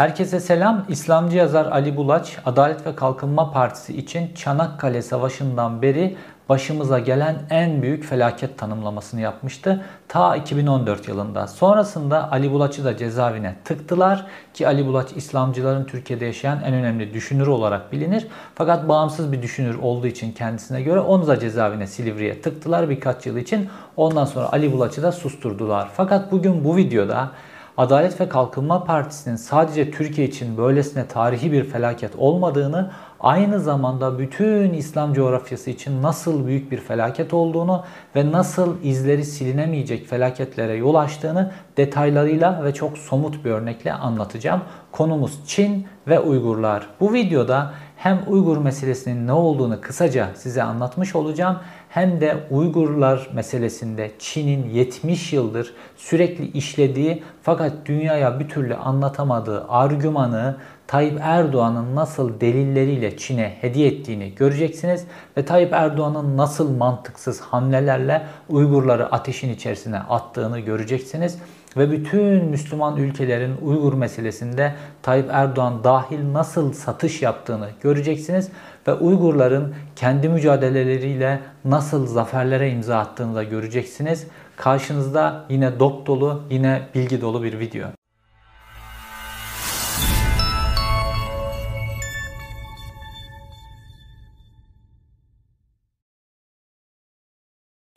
Herkese selam. İslamcı yazar Ali Bulaç, Adalet ve Kalkınma Partisi için Çanakkale Savaşı'ndan beri başımıza gelen en büyük felaket tanımlamasını yapmıştı. Ta 2014 yılında. Sonrasında Ali Bulaç'ı da cezaevine tıktılar ki Ali Bulaç İslamcıların Türkiye'de yaşayan en önemli düşünür olarak bilinir. Fakat bağımsız bir düşünür olduğu için kendisine göre onu da cezaevine Silivri'ye tıktılar birkaç yıl için. Ondan sonra Ali Bulaç'ı da susturdular. Fakat bugün bu videoda Adalet ve Kalkınma Partisi'nin sadece Türkiye için böylesine tarihi bir felaket olmadığını, aynı zamanda bütün İslam coğrafyası için nasıl büyük bir felaket olduğunu ve nasıl izleri silinemeyecek felaketlere yol açtığını detaylarıyla ve çok somut bir örnekle anlatacağım. Konumuz Çin ve Uygurlar. Bu videoda hem Uygur meselesinin ne olduğunu kısaca size anlatmış olacağım hem de Uygurlar meselesinde Çin'in 70 yıldır sürekli işlediği fakat dünyaya bir türlü anlatamadığı argümanı Tayyip Erdoğan'ın nasıl delilleriyle Çin'e hediye ettiğini göreceksiniz ve Tayyip Erdoğan'ın nasıl mantıksız hamlelerle Uygurları ateşin içerisine attığını göreceksiniz. Ve bütün Müslüman ülkelerin Uygur meselesinde Tayyip Erdoğan dahil nasıl satış yaptığını göreceksiniz ve Uygurların kendi mücadeleleriyle nasıl zaferlere imza attığını da göreceksiniz. Karşınızda yine dop dolu, yine bilgi dolu bir video.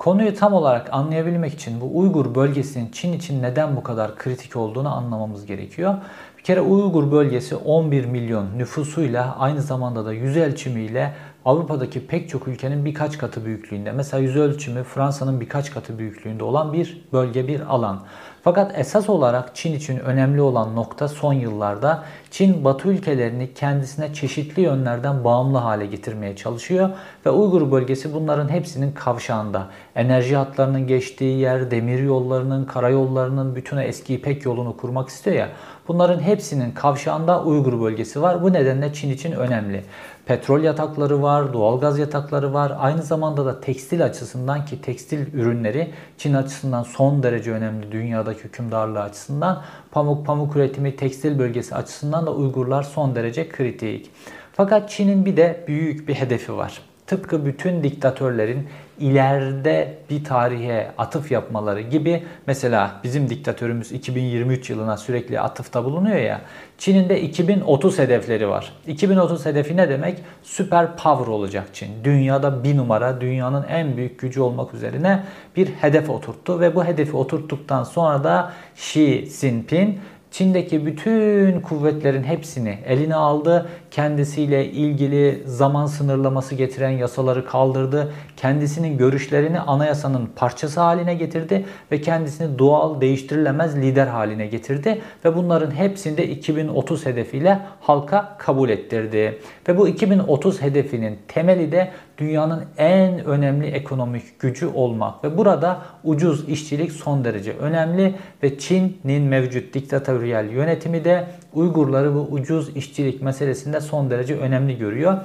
Konuyu tam olarak anlayabilmek için bu Uygur bölgesinin Çin için neden bu kadar kritik olduğunu anlamamız gerekiyor. Bir kere Uygur bölgesi 11 milyon nüfusuyla aynı zamanda da yüz ölçümüyle Avrupa'daki pek çok ülkenin birkaç katı büyüklüğünde. Mesela yüz ölçümü Fransa'nın birkaç katı büyüklüğünde olan bir bölge, bir alan. Fakat esas olarak Çin için önemli olan nokta son yıllarda Çin Batı ülkelerini kendisine çeşitli yönlerden bağımlı hale getirmeye çalışıyor ve Uygur bölgesi bunların hepsinin kavşağında. Enerji hatlarının geçtiği yer, demir yollarının, karayollarının bütün eski İpek yolunu kurmak istiyor ya. Bunların hepsinin kavşağında Uygur bölgesi var. Bu nedenle Çin için önemli. Petrol yatakları var, doğalgaz yatakları var. Aynı zamanda da tekstil açısından ki tekstil ürünleri Çin açısından son derece önemli dünyadaki hükümdarlığı açısından. Pamuk, pamuk üretimi, tekstil bölgesi açısından da Uygurlar son derece kritik. Fakat Çin'in bir de büyük bir hedefi var. Tıpkı bütün diktatörlerin ileride bir tarihe atıf yapmaları gibi mesela bizim diktatörümüz 2023 yılına sürekli atıfta bulunuyor ya. Çin'in de 2030 hedefleri var. 2030 hedefi ne demek? Süper power olacak Çin. Dünyada bir numara, dünyanın en büyük gücü olmak üzerine bir hedef oturttu ve bu hedefi oturttuktan sonra da Xi Jinping Çin'deki bütün kuvvetlerin hepsini eline aldı. Kendisiyle ilgili zaman sınırlaması getiren yasaları kaldırdı. Kendisinin görüşlerini anayasanın parçası haline getirdi ve kendisini doğal değiştirilemez lider haline getirdi ve bunların hepsini de 2030 hedefiyle halka kabul ettirdi. Ve bu 2030 hedefinin temeli de dünyanın en önemli ekonomik gücü olmak ve burada ucuz işçilik son derece önemli ve Çin'in mevcut diktatöryel yönetimi de Uygurları bu ucuz işçilik meselesinde son derece önemli görüyor.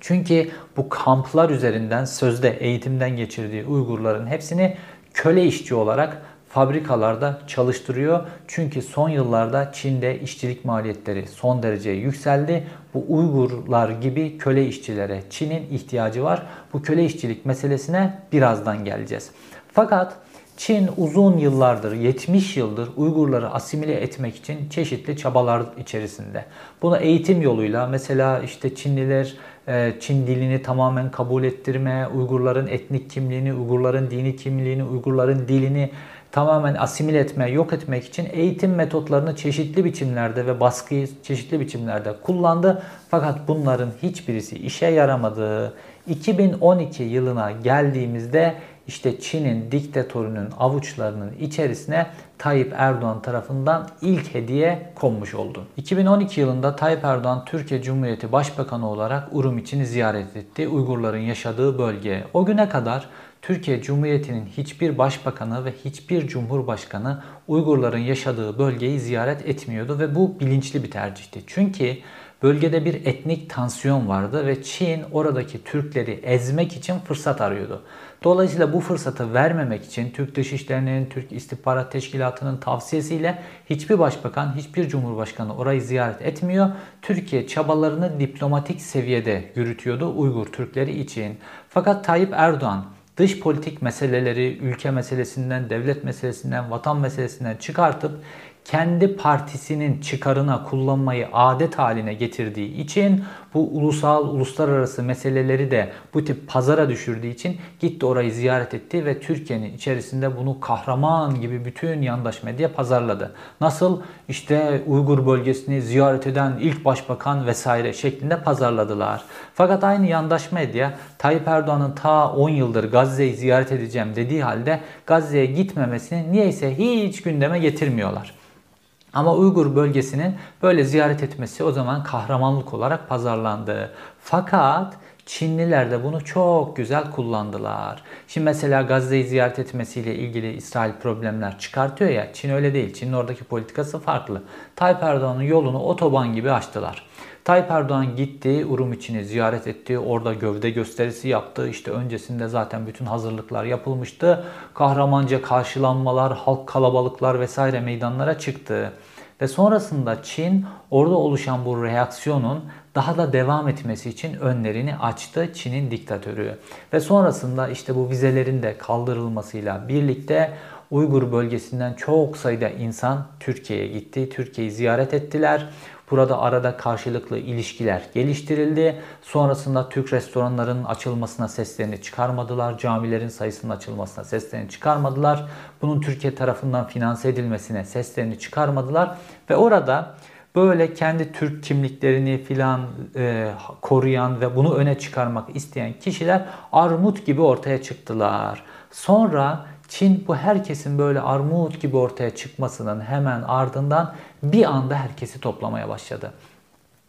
Çünkü bu kamplar üzerinden sözde eğitimden geçirdiği Uygurların hepsini köle işçi olarak fabrikalarda çalıştırıyor. Çünkü son yıllarda Çin'de işçilik maliyetleri son derece yükseldi. Bu Uygurlar gibi köle işçilere Çin'in ihtiyacı var. Bu köle işçilik meselesine birazdan geleceğiz. Fakat Çin uzun yıllardır, 70 yıldır Uygurları asimile etmek için çeşitli çabalar içerisinde. Bunu eğitim yoluyla mesela işte Çinliler e, Çin dilini tamamen kabul ettirme, Uygurların etnik kimliğini, Uygurların dini kimliğini, Uygurların dilini tamamen asimil etme, yok etmek için eğitim metotlarını çeşitli biçimlerde ve baskıyı çeşitli biçimlerde kullandı. Fakat bunların hiçbirisi işe yaramadı. 2012 yılına geldiğimizde işte Çin'in diktatörünün avuçlarının içerisine Tayyip Erdoğan tarafından ilk hediye konmuş oldu. 2012 yılında Tayyip Erdoğan Türkiye Cumhuriyeti Başbakanı olarak Urum için ziyaret etti. Uygurların yaşadığı bölge. O güne kadar Türkiye Cumhuriyeti'nin hiçbir başbakanı ve hiçbir cumhurbaşkanı Uygurların yaşadığı bölgeyi ziyaret etmiyordu ve bu bilinçli bir tercihti. Çünkü bölgede bir etnik tansiyon vardı ve Çin oradaki Türkleri ezmek için fırsat arıyordu. Dolayısıyla bu fırsatı vermemek için Türk Dışişleri'nin, Türk İstihbarat Teşkilatı'nın tavsiyesiyle hiçbir başbakan, hiçbir cumhurbaşkanı orayı ziyaret etmiyor. Türkiye çabalarını diplomatik seviyede yürütüyordu Uygur Türkleri için. Fakat Tayyip Erdoğan dış politik meseleleri ülke meselesinden, devlet meselesinden, vatan meselesinden çıkartıp kendi partisinin çıkarına kullanmayı adet haline getirdiği için bu ulusal, uluslararası meseleleri de bu tip pazara düşürdüğü için gitti orayı ziyaret etti ve Türkiye'nin içerisinde bunu kahraman gibi bütün yandaş medya pazarladı. Nasıl? işte Uygur bölgesini ziyaret eden ilk başbakan vesaire şeklinde pazarladılar. Fakat aynı yandaş medya Tayyip Erdoğan'ın ta 10 yıldır Gazze'yi ziyaret edeceğim dediği halde Gazze'ye gitmemesini niyeyse hiç gündeme getirmiyorlar. Ama Uygur bölgesinin böyle ziyaret etmesi o zaman kahramanlık olarak pazarlandı. Fakat Çinliler de bunu çok güzel kullandılar. Şimdi mesela Gazze'yi ziyaret etmesiyle ilgili İsrail problemler çıkartıyor ya. Çin öyle değil. Çin'in oradaki politikası farklı. Tayyip Erdoğan'ın yolunu otoban gibi açtılar. Tayyip Erdoğan gitti, Urum içini ziyaret etti. Orada gövde gösterisi yaptı. İşte öncesinde zaten bütün hazırlıklar yapılmıştı. Kahramanca karşılanmalar, halk kalabalıklar vesaire meydanlara çıktı. Ve sonrasında Çin orada oluşan bu reaksiyonun daha da devam etmesi için önlerini açtı Çin'in diktatörü. Ve sonrasında işte bu vizelerin de kaldırılmasıyla birlikte Uygur bölgesinden çok sayıda insan Türkiye'ye gitti. Türkiye'yi ziyaret ettiler. Burada arada karşılıklı ilişkiler geliştirildi. Sonrasında Türk restoranların açılmasına seslerini çıkarmadılar. Camilerin sayısının açılmasına seslerini çıkarmadılar. Bunun Türkiye tarafından finanse edilmesine seslerini çıkarmadılar. Ve orada böyle kendi Türk kimliklerini filan e, koruyan ve bunu öne çıkarmak isteyen kişiler armut gibi ortaya çıktılar. Sonra Çin bu herkesin böyle armut gibi ortaya çıkmasının hemen ardından bir anda herkesi toplamaya başladı.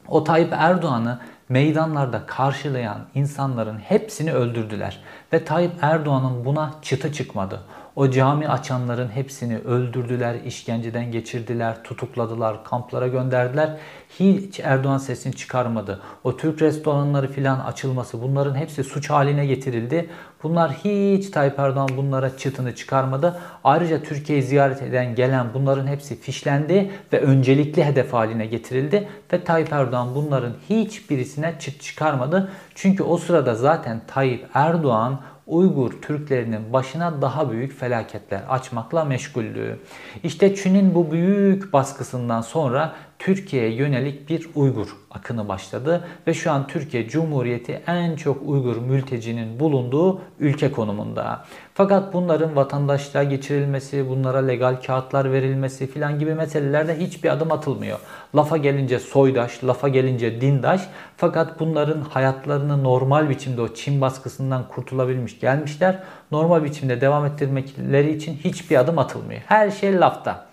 O Tayyip Erdoğan'ı meydanlarda karşılayan insanların hepsini öldürdüler. Ve Tayyip Erdoğan'ın buna çıtı çıkmadı. O cami açanların hepsini öldürdüler, işkenceden geçirdiler, tutukladılar, kamplara gönderdiler. Hiç Erdoğan sesini çıkarmadı. O Türk restoranları filan açılması bunların hepsi suç haline getirildi. Bunlar hiç Tayyip Erdoğan bunlara çıtını çıkarmadı. Ayrıca Türkiye'yi ziyaret eden gelen bunların hepsi fişlendi ve öncelikli hedef haline getirildi. Ve Tayyip Erdoğan bunların hiçbirisine çıt çıkarmadı. Çünkü o sırada zaten Tayyip Erdoğan Uygur Türklerinin başına daha büyük felaketler açmakla meşguldü. İşte Çin'in bu büyük baskısından sonra Türkiye'ye yönelik bir Uygur akını başladı ve şu an Türkiye Cumhuriyeti en çok Uygur mültecinin bulunduğu ülke konumunda. Fakat bunların vatandaşlığa geçirilmesi, bunlara legal kağıtlar verilmesi filan gibi meselelerde hiçbir adım atılmıyor. Lafa gelince soydaş, lafa gelince dindaş fakat bunların hayatlarını normal biçimde o Çin baskısından kurtulabilmiş gelmişler. Normal biçimde devam ettirmekleri için hiçbir adım atılmıyor. Her şey lafta.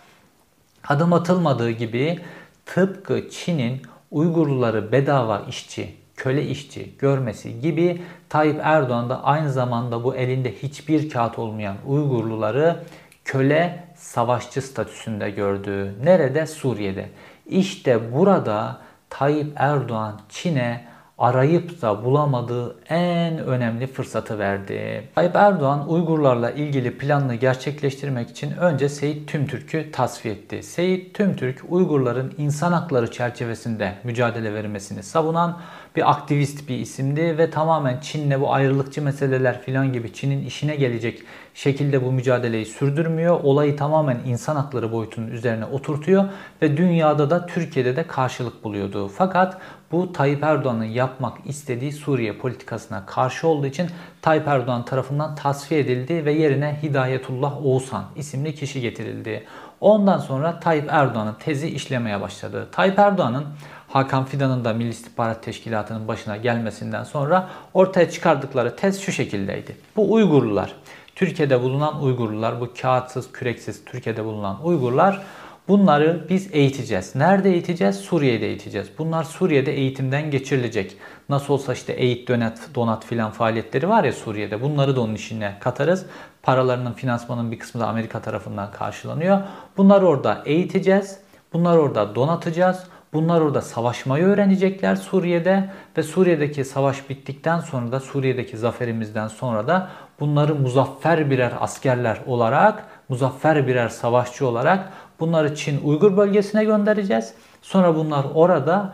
Adım atılmadığı gibi tıpkı Çin'in Uygurluları bedava işçi, köle işçi görmesi gibi Tayyip Erdoğan da aynı zamanda bu elinde hiçbir kağıt olmayan Uygurluları köle savaşçı statüsünde gördü. Nerede? Suriye'de. İşte burada Tayyip Erdoğan Çin'e arayıp da bulamadığı en önemli fırsatı verdi. Tayyip Erdoğan Uygurlarla ilgili planını gerçekleştirmek için önce Seyit Tümtürk'ü tasfiye etti. Seyit Tümtürk Uygurların insan hakları çerçevesinde mücadele vermesini savunan bir aktivist bir isimdi ve tamamen Çin'le bu ayrılıkçı meseleler filan gibi Çin'in işine gelecek şekilde bu mücadeleyi sürdürmüyor. Olayı tamamen insan hakları boyutunun üzerine oturtuyor ve dünyada da Türkiye'de de karşılık buluyordu. Fakat bu Tayyip Erdoğan'ın yapmak istediği Suriye politikasına karşı olduğu için Tayyip Erdoğan tarafından tasfiye edildi ve yerine Hidayetullah Oğuzhan isimli kişi getirildi. Ondan sonra Tayyip Erdoğan'ın tezi işlemeye başladı. Tayyip Erdoğan'ın Hakan Fidan'ın da Milli İstihbarat Teşkilatı'nın başına gelmesinden sonra ortaya çıkardıkları tez şu şekildeydi. Bu Uygurlular, Türkiye'de bulunan Uygurlular, bu kağıtsız, küreksiz Türkiye'de bulunan Uygurlar Bunları biz eğiteceğiz. Nerede eğiteceğiz? Suriye'de eğiteceğiz. Bunlar Suriye'de eğitimden geçirilecek. Nasıl olsa işte eğit, donat, donat filan faaliyetleri var ya Suriye'de. Bunları da onun içine katarız. Paralarının, finansmanın bir kısmı da Amerika tarafından karşılanıyor. Bunları orada eğiteceğiz. Bunları orada donatacağız. Bunlar orada savaşmayı öğrenecekler Suriye'de ve Suriye'deki savaş bittikten sonra da Suriye'deki zaferimizden sonra da bunları muzaffer birer askerler olarak, muzaffer birer savaşçı olarak bunları Çin Uygur bölgesine göndereceğiz. Sonra bunlar orada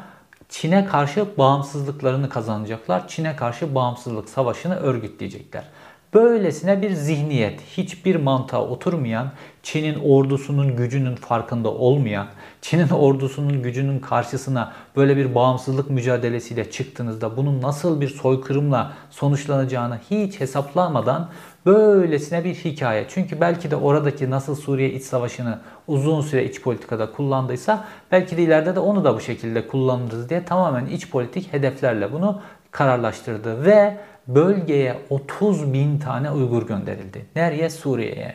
Çin'e karşı bağımsızlıklarını kazanacaklar. Çin'e karşı bağımsızlık savaşını örgütleyecekler. Böylesine bir zihniyet, hiçbir mantığa oturmayan, Çin'in ordusunun gücünün farkında olmayan, Çin'in ordusunun gücünün karşısına böyle bir bağımsızlık mücadelesiyle çıktığınızda bunun nasıl bir soykırımla sonuçlanacağını hiç hesaplamadan böylesine bir hikaye. Çünkü belki de oradaki nasıl Suriye iç savaşını uzun süre iç politikada kullandıysa belki de ileride de onu da bu şekilde kullanırız diye tamamen iç politik hedeflerle bunu kararlaştırdı ve bölgeye 30 bin tane Uygur gönderildi. Nereye? Suriye'ye.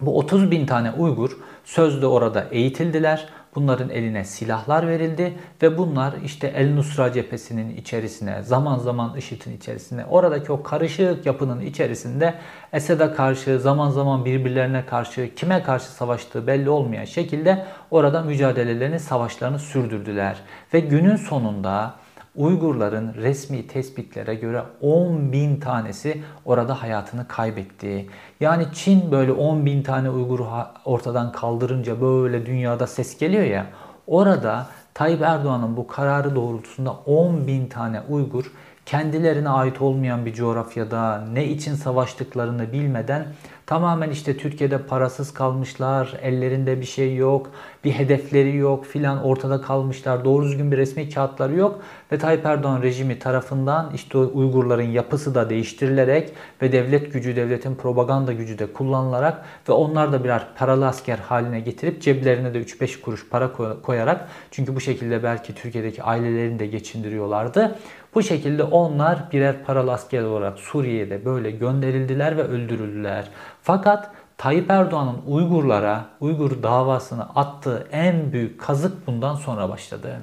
Bu 30 bin tane Uygur sözde orada eğitildiler. Bunların eline silahlar verildi ve bunlar işte El Nusra cephesinin içerisine, zaman zaman IŞİD'in içerisine, oradaki o karışık yapının içerisinde Esed'e karşı, zaman zaman birbirlerine karşı, kime karşı savaştığı belli olmayan şekilde orada mücadelelerini, savaşlarını sürdürdüler. Ve günün sonunda Uygurların resmi tespitlere göre 10 bin tanesi orada hayatını kaybetti. Yani Çin böyle 10 bin tane Uygur'u ortadan kaldırınca böyle dünyada ses geliyor ya. Orada Tayyip Erdoğan'ın bu kararı doğrultusunda 10 bin tane Uygur kendilerine ait olmayan bir coğrafyada ne için savaştıklarını bilmeden tamamen işte Türkiye'de parasız kalmışlar, ellerinde bir şey yok, bir hedefleri yok filan ortada kalmışlar, doğru düzgün bir resmi kağıtları yok ve Tayyip Erdoğan rejimi tarafından işte Uygurların yapısı da değiştirilerek ve devlet gücü, devletin propaganda gücü de kullanılarak ve onlar da birer paralı asker haline getirip ceplerine de 3-5 kuruş para koyarak çünkü bu şekilde belki Türkiye'deki ailelerini de geçindiriyorlardı. Bu şekilde onlar birer paralı asker olarak Suriye'de böyle gönderildiler ve öldürüldüler. Fakat Tayyip Erdoğan'ın Uygurlara, Uygur davasını attığı en büyük kazık bundan sonra başladı.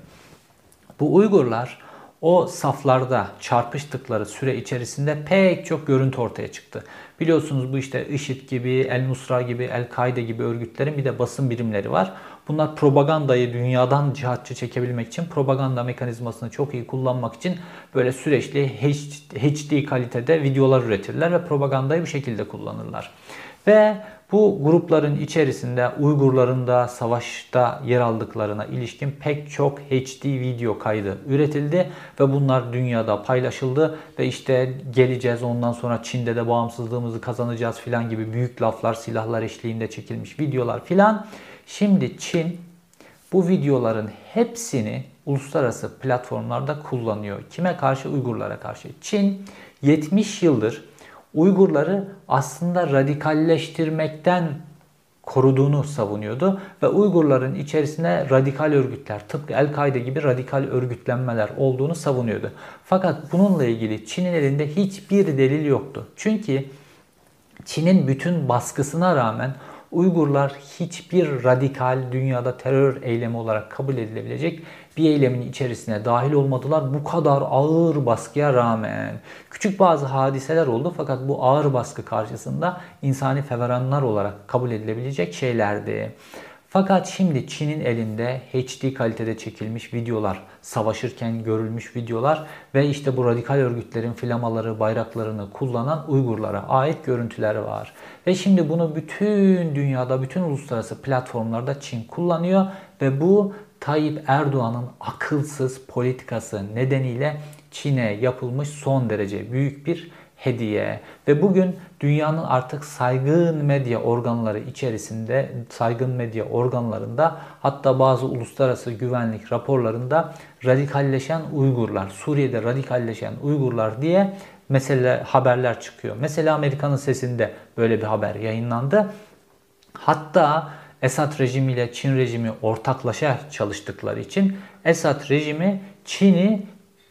Bu Uygurlar o saflarda çarpıştıkları süre içerisinde pek çok görüntü ortaya çıktı. Biliyorsunuz bu işte IŞİD gibi, El Nusra gibi, El Kaide gibi örgütlerin bir de basın birimleri var. Bunlar propagandayı dünyadan cihatçı çekebilmek için, propaganda mekanizmasını çok iyi kullanmak için böyle süreçli HD kalitede videolar üretirler ve propagandayı bu şekilde kullanırlar. Ve bu grupların içerisinde Uygurların da savaşta yer aldıklarına ilişkin pek çok HD video kaydı üretildi ve bunlar dünyada paylaşıldı ve işte geleceğiz ondan sonra Çin'de de bağımsızlığımızı kazanacağız filan gibi büyük laflar, silahlar eşliğinde çekilmiş videolar filan. Şimdi Çin bu videoların hepsini uluslararası platformlarda kullanıyor. Kime karşı? Uygurlara karşı. Çin 70 yıldır Uygurları aslında radikalleştirmekten koruduğunu savunuyordu ve Uygurların içerisine radikal örgütler, tıpkı El-Kaide gibi radikal örgütlenmeler olduğunu savunuyordu. Fakat bununla ilgili Çin'in elinde hiçbir delil yoktu. Çünkü Çin'in bütün baskısına rağmen Uygurlar hiçbir radikal dünyada terör eylemi olarak kabul edilebilecek bir eylemin içerisine dahil olmadılar. Bu kadar ağır baskıya rağmen küçük bazı hadiseler oldu fakat bu ağır baskı karşısında insani feveranlar olarak kabul edilebilecek şeylerdi. Fakat şimdi Çin'in elinde HD kalitede çekilmiş videolar, savaşırken görülmüş videolar ve işte bu radikal örgütlerin flamaları, bayraklarını kullanan Uygurlara ait görüntüler var. Ve şimdi bunu bütün dünyada, bütün uluslararası platformlarda Çin kullanıyor ve bu Tayyip Erdoğan'ın akılsız politikası nedeniyle Çin'e yapılmış son derece büyük bir hediye ve bugün dünyanın artık saygın medya organları içerisinde, saygın medya organlarında hatta bazı uluslararası güvenlik raporlarında radikalleşen Uygurlar, Suriye'de radikalleşen Uygurlar diye mesele haberler çıkıyor. Mesela Amerika'nın sesinde böyle bir haber yayınlandı. Hatta Esad rejimiyle Çin rejimi ortaklaşa çalıştıkları için Esad rejimi Çin'i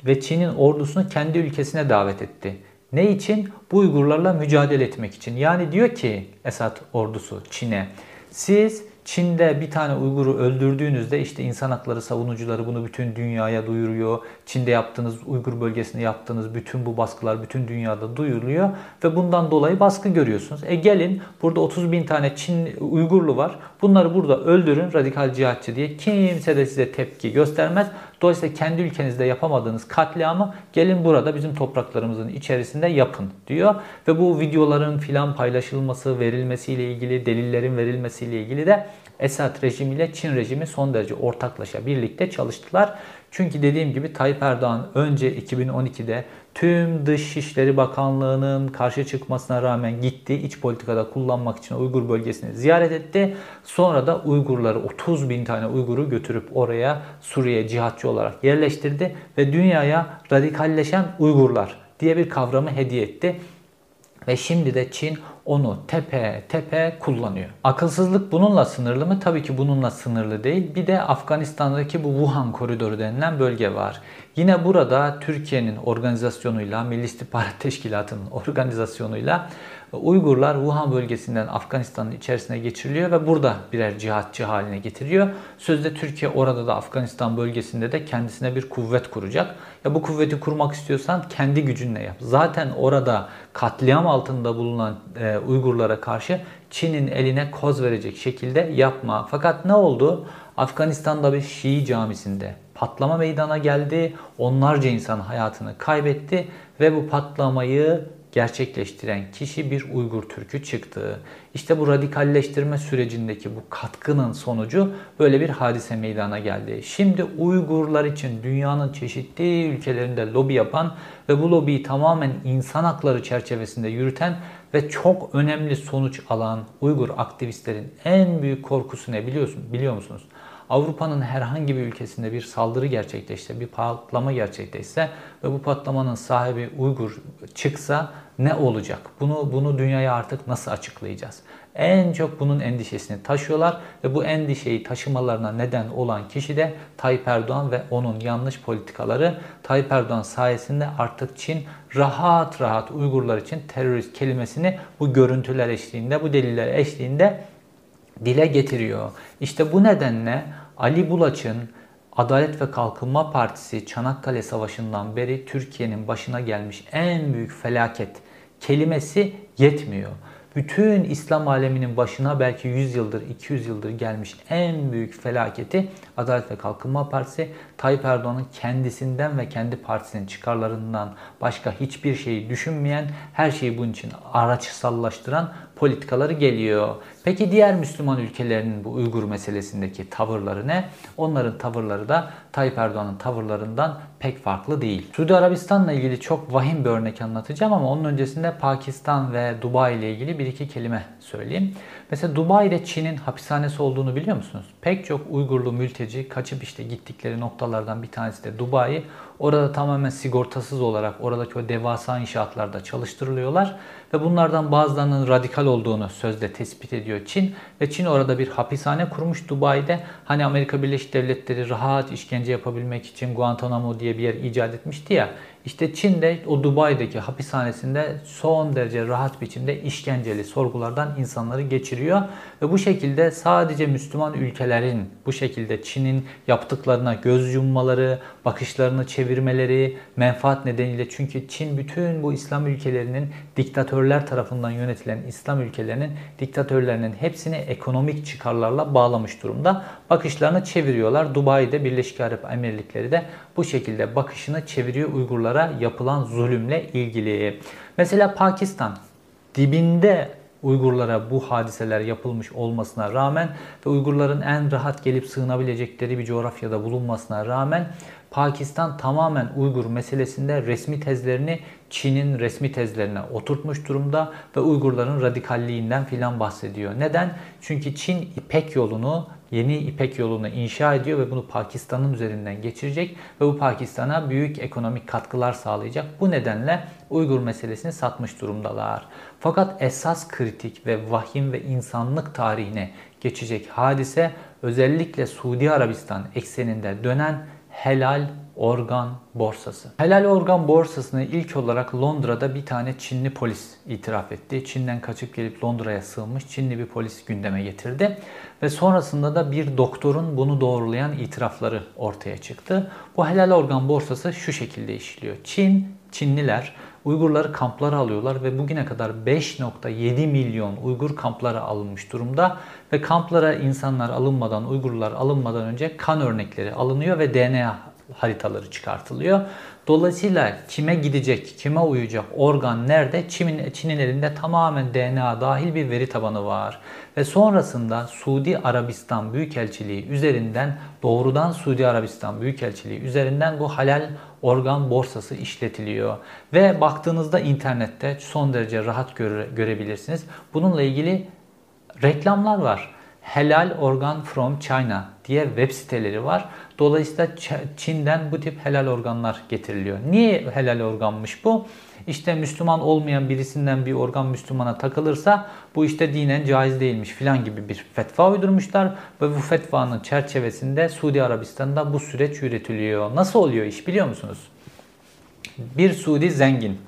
ve Çin'in ordusunu kendi ülkesine davet etti. Ne için? Bu Uygurlarla mücadele etmek için. Yani diyor ki Esad ordusu Çin'e siz Çin'de bir tane Uygur'u öldürdüğünüzde işte insan hakları savunucuları bunu bütün dünyaya duyuruyor. Çin'de yaptığınız Uygur bölgesinde yaptığınız bütün bu baskılar bütün dünyada duyuruluyor ve bundan dolayı baskı görüyorsunuz. E gelin burada 30 bin tane Çin Uygurlu var. Bunları burada öldürün radikal cihatçı diye kimse de size tepki göstermez. Dolayısıyla kendi ülkenizde yapamadığınız katliamı gelin burada bizim topraklarımızın içerisinde yapın diyor. Ve bu videoların filan paylaşılması, verilmesiyle ilgili, delillerin verilmesiyle ilgili de Esad rejimiyle Çin rejimi son derece ortaklaşa birlikte çalıştılar. Çünkü dediğim gibi Tayyip Erdoğan önce 2012'de tüm Dışişleri Bakanlığı'nın karşı çıkmasına rağmen gitti. iç politikada kullanmak için Uygur bölgesini ziyaret etti. Sonra da Uygurları 30 bin tane Uygur'u götürüp oraya Suriye cihatçı olarak yerleştirdi. Ve dünyaya radikalleşen Uygurlar diye bir kavramı hediye etti. Ve şimdi de Çin onu tepe tepe kullanıyor. Akılsızlık bununla sınırlı mı? Tabii ki bununla sınırlı değil. Bir de Afganistan'daki bu Wuhan koridoru denilen bölge var. Yine burada Türkiye'nin organizasyonuyla, Milli İstihbarat Teşkilatı'nın organizasyonuyla Uygurlar Wuhan bölgesinden Afganistan'ın içerisine geçiriliyor ve burada birer cihatçı haline getiriyor. Sözde Türkiye orada da Afganistan bölgesinde de kendisine bir kuvvet kuracak. Ya bu kuvveti kurmak istiyorsan kendi gücünle yap. Zaten orada katliam altında bulunan e, Uygurlara karşı Çin'in eline koz verecek şekilde yapma. Fakat ne oldu? Afganistan'da bir Şii camisinde patlama meydana geldi. Onlarca insan hayatını kaybetti ve bu patlamayı gerçekleştiren kişi bir Uygur Türk'ü çıktı. İşte bu radikalleştirme sürecindeki bu katkının sonucu böyle bir hadise meydana geldi. Şimdi Uygurlar için dünyanın çeşitli ülkelerinde lobi yapan ve bu lobiyi tamamen insan hakları çerçevesinde yürüten ve çok önemli sonuç alan Uygur aktivistlerin en büyük korkusu ne biliyorsun biliyor musunuz? Avrupa'nın herhangi bir ülkesinde bir saldırı gerçekleşse, bir patlama gerçekleşse ve bu patlamanın sahibi Uygur çıksa ne olacak? Bunu bunu dünyaya artık nasıl açıklayacağız? En çok bunun endişesini taşıyorlar ve bu endişeyi taşımalarına neden olan kişi de Tayyip Erdoğan ve onun yanlış politikaları. Tayyip Erdoğan sayesinde artık Çin rahat rahat Uygurlar için terörist kelimesini bu görüntüler eşliğinde, bu deliller eşliğinde dile getiriyor. İşte bu nedenle Ali Bulaç'ın Adalet ve Kalkınma Partisi Çanakkale Savaşı'ndan beri Türkiye'nin başına gelmiş en büyük felaket kelimesi yetmiyor. Bütün İslam aleminin başına belki 100 yıldır, 200 yıldır gelmiş en büyük felaketi Adalet ve Kalkınma Partisi Tayyip Erdoğan'ın kendisinden ve kendi partisinin çıkarlarından başka hiçbir şeyi düşünmeyen, her şeyi bunun için araçsallaştıran politikaları geliyor. Peki diğer Müslüman ülkelerinin bu Uygur meselesindeki tavırları ne? Onların tavırları da Tayyip Erdoğan'ın tavırlarından pek farklı değil. Suudi Arabistan'la ilgili çok vahim bir örnek anlatacağım ama onun öncesinde Pakistan ve Dubai ile ilgili bir iki kelime söyleyeyim. Mesela Dubai'de Çin'in hapishanesi olduğunu biliyor musunuz? Pek çok Uygurlu mülteci kaçıp işte gittikleri noktalardan bir tanesi de Dubai. Orada tamamen sigortasız olarak oradaki o devasa inşaatlarda çalıştırılıyorlar ve bunlardan bazılarının radikal olduğunu sözde tespit ediyor Çin ve Çin orada bir hapishane kurmuş Dubai'de. Hani Amerika Birleşik Devletleri rahat işkence yapabilmek için Guantanamo diye bir yer icat etmişti ya. İşte Çin'de o Dubai'deki hapishanesinde son derece rahat biçimde işkenceli sorgulardan insanları geçiriyor. Ve bu şekilde sadece Müslüman ülkelerin bu şekilde Çin'in yaptıklarına göz yummaları, bakışlarını çevirmeleri, menfaat nedeniyle çünkü Çin bütün bu İslam ülkelerinin diktatörler tarafından yönetilen İslam ülkelerinin diktatörlerinin hepsini ekonomik çıkarlarla bağlamış durumda. Bakışlarını çeviriyorlar. Dubai'de Birleşik Arap Emirlikleri de bu şekilde bakışını çeviriyor Uygurlara yapılan zulümle ilgili. Mesela Pakistan dibinde Uygurlara bu hadiseler yapılmış olmasına rağmen ve Uygurların en rahat gelip sığınabilecekleri bir coğrafyada bulunmasına rağmen Pakistan tamamen Uygur meselesinde resmi tezlerini Çin'in resmi tezlerine oturtmuş durumda ve Uygurların radikalliğinden filan bahsediyor. Neden? Çünkü Çin İpek yolunu yeni İpek yolunu inşa ediyor ve bunu Pakistan'ın üzerinden geçirecek ve bu Pakistan'a büyük ekonomik katkılar sağlayacak. Bu nedenle Uygur meselesini satmış durumdalar. Fakat esas kritik ve vahim ve insanlık tarihine geçecek hadise özellikle Suudi Arabistan ekseninde dönen helal organ borsası. Helal organ borsasını ilk olarak Londra'da bir tane Çinli polis itiraf etti. Çin'den kaçıp gelip Londra'ya sığınmış Çinli bir polis gündeme getirdi. Ve sonrasında da bir doktorun bunu doğrulayan itirafları ortaya çıktı. Bu helal organ borsası şu şekilde işliyor. Çin, Çinliler Uygurları kamplara alıyorlar ve bugüne kadar 5.7 milyon Uygur kamplara alınmış durumda ve kamplara insanlar alınmadan, Uygurlar alınmadan önce kan örnekleri alınıyor ve DNA haritaları çıkartılıyor. Dolayısıyla kime gidecek, kime uyacak organ nerede? Çin'in, Çin'in elinde tamamen DNA dahil bir veri tabanı var. Ve sonrasında Suudi Arabistan Büyükelçiliği üzerinden doğrudan Suudi Arabistan Büyükelçiliği üzerinden bu halal organ borsası işletiliyor. Ve baktığınızda internette son derece rahat göre, görebilirsiniz. Bununla ilgili reklamlar var. Helal Organ from China diye web siteleri var. Dolayısıyla Çin'den bu tip helal organlar getiriliyor. Niye helal organmış bu? İşte Müslüman olmayan birisinden bir organ Müslümana takılırsa bu işte dinen caiz değilmiş filan gibi bir fetva uydurmuşlar ve bu fetvanın çerçevesinde Suudi Arabistan'da bu süreç yürütülüyor. Nasıl oluyor iş biliyor musunuz? Bir Suudi zengin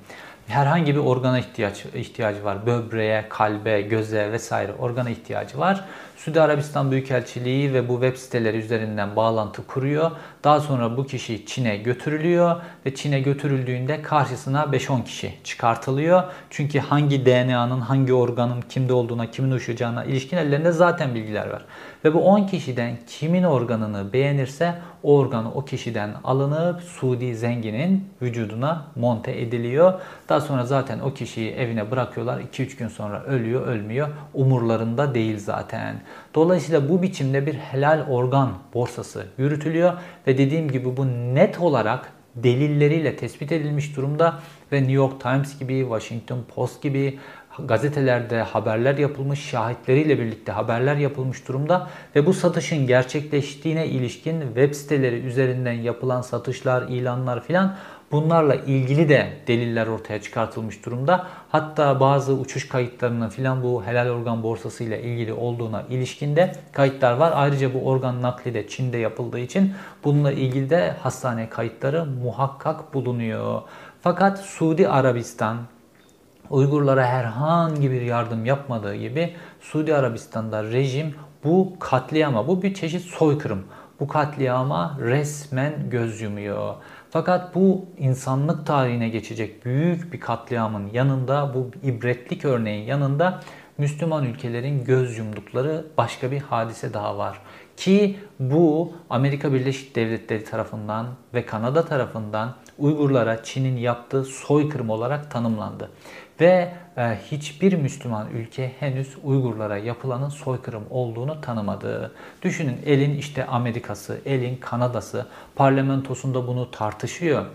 herhangi bir organa ihtiyaç ihtiyacı var. Böbreğe, kalbe, göze vesaire organa ihtiyacı var. Suudi Arabistan Büyükelçiliği ve bu web siteleri üzerinden bağlantı kuruyor. Daha sonra bu kişi Çin'e götürülüyor ve Çin'e götürüldüğünde karşısına 5-10 kişi çıkartılıyor. Çünkü hangi DNA'nın hangi organın kimde olduğuna, kimin uçacağına ilişkin ellerinde zaten bilgiler var. Ve bu 10 kişiden kimin organını beğenirse o organı o kişiden alınıp Suudi zenginin vücuduna monte ediliyor. Daha sonra zaten o kişiyi evine bırakıyorlar. 2-3 gün sonra ölüyor, ölmüyor. Umurlarında değil zaten. Dolayısıyla bu biçimde bir helal organ borsası yürütülüyor ve dediğim gibi bu net olarak delilleriyle tespit edilmiş durumda ve New York Times gibi, Washington Post gibi gazetelerde haberler yapılmış, şahitleriyle birlikte haberler yapılmış durumda ve bu satışın gerçekleştiğine ilişkin web siteleri üzerinden yapılan satışlar, ilanlar filan Bunlarla ilgili de deliller ortaya çıkartılmış durumda. Hatta bazı uçuş kayıtlarının filan bu helal organ borsası ile ilgili olduğuna ilişkinde kayıtlar var. Ayrıca bu organ nakli de Çin'de yapıldığı için bununla ilgili de hastane kayıtları muhakkak bulunuyor. Fakat Suudi Arabistan Uygurlara herhangi bir yardım yapmadığı gibi Suudi Arabistan'da rejim bu katliama, bu bir çeşit soykırım. Bu katliama resmen göz yumuyor. Fakat bu insanlık tarihine geçecek büyük bir katliamın yanında, bu ibretlik örneğin yanında Müslüman ülkelerin göz yumdukları başka bir hadise daha var. Ki bu Amerika Birleşik Devletleri tarafından ve Kanada tarafından Uygurlara Çin'in yaptığı soykırım olarak tanımlandı. Ve e, hiçbir Müslüman ülke henüz Uygurlara yapılanın soykırım olduğunu tanımadı. Düşünün elin işte Amerika'sı, elin Kanada'sı parlamentosunda bunu tartışıyor.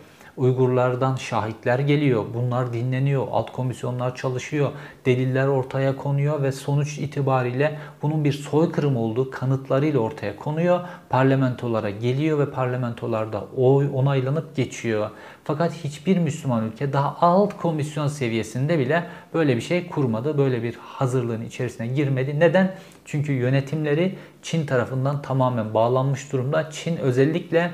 Uygurlardan şahitler geliyor. Bunlar dinleniyor. Alt komisyonlar çalışıyor. Deliller ortaya konuyor ve sonuç itibariyle bunun bir soykırım olduğu kanıtlarıyla ortaya konuyor. Parlamentolara geliyor ve parlamentolarda oy onaylanıp geçiyor. Fakat hiçbir Müslüman ülke daha alt komisyon seviyesinde bile böyle bir şey kurmadı. Böyle bir hazırlığın içerisine girmedi. Neden? Çünkü yönetimleri Çin tarafından tamamen bağlanmış durumda. Çin özellikle